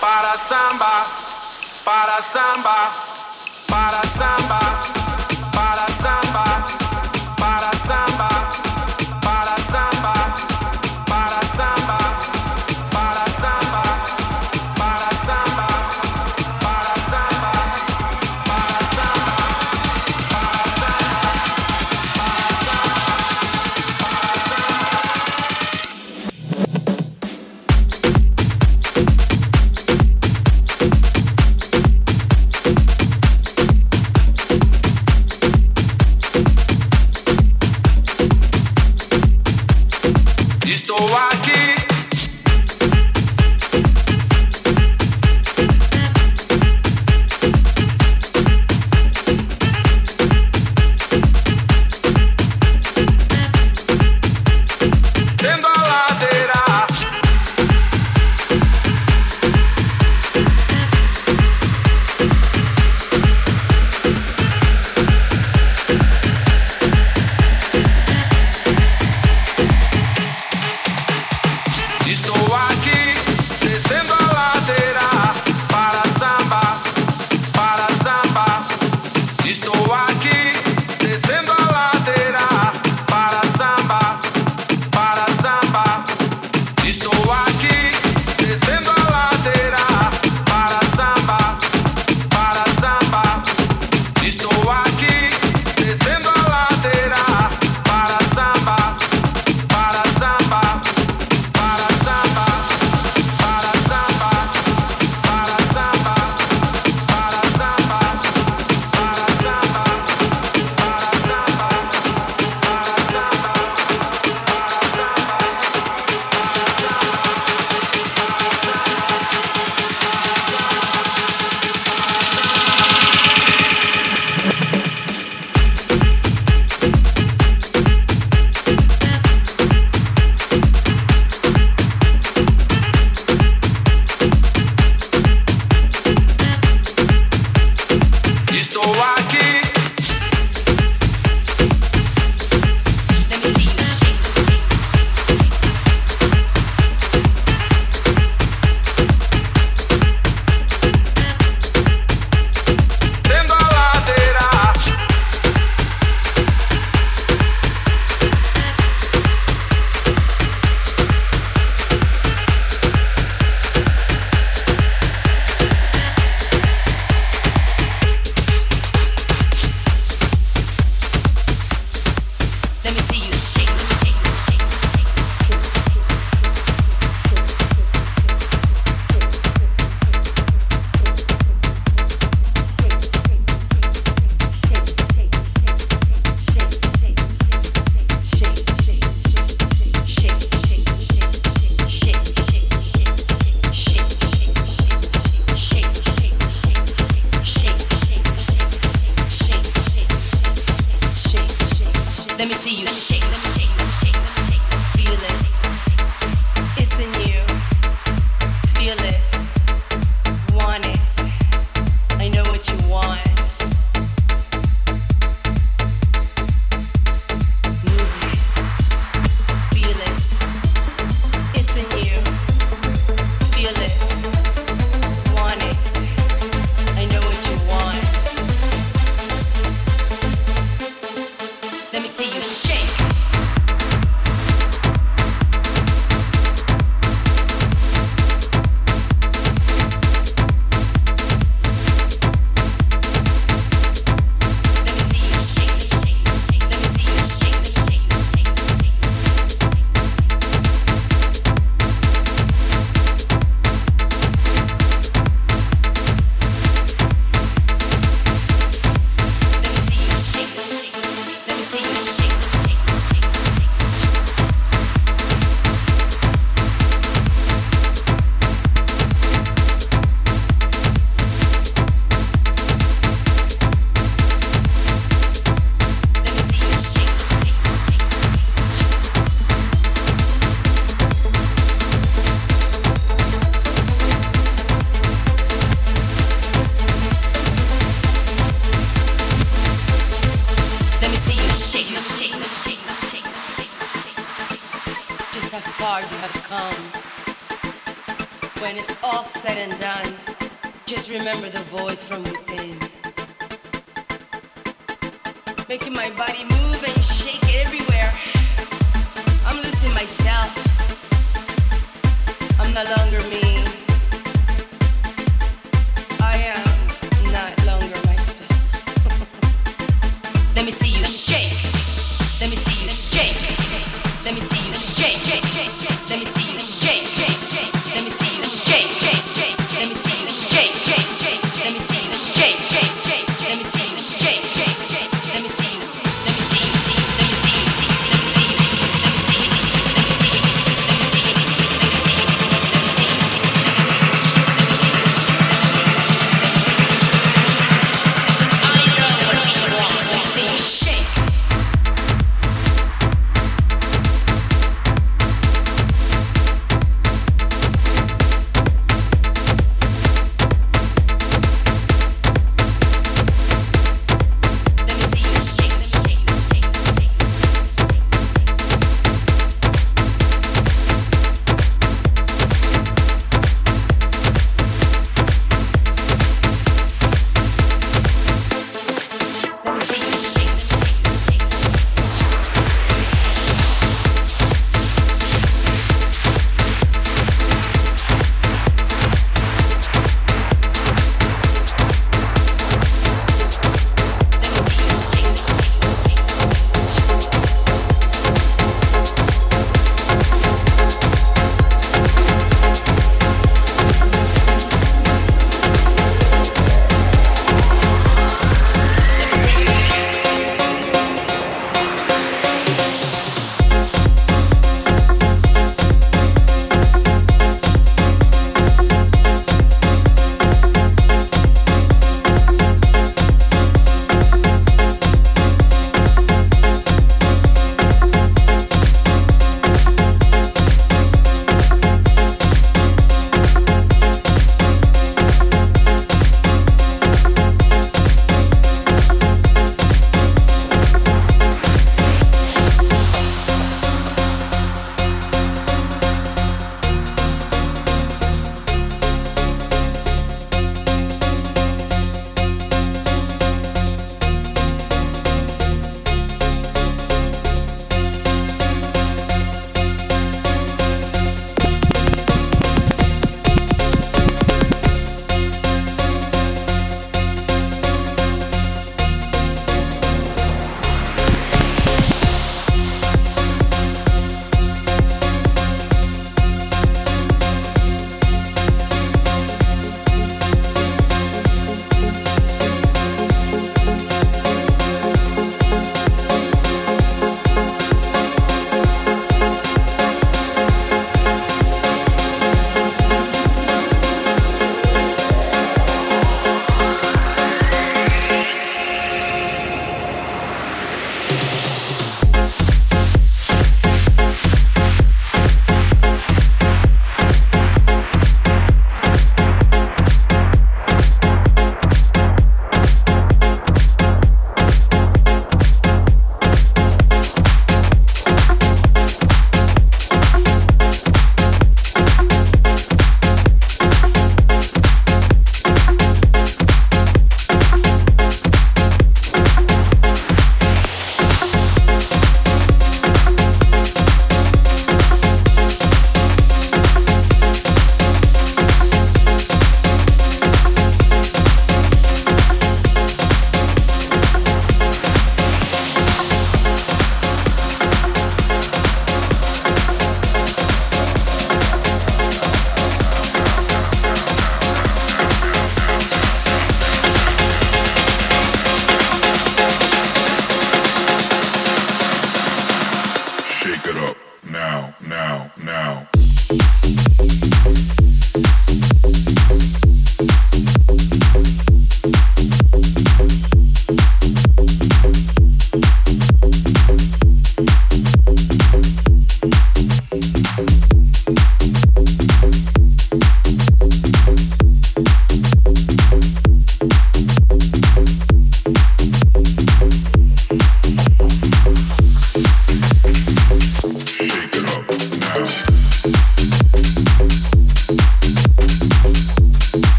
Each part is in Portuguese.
para samba, para samba, para samba.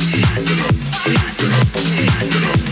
shake it up, shake it up, shake it up.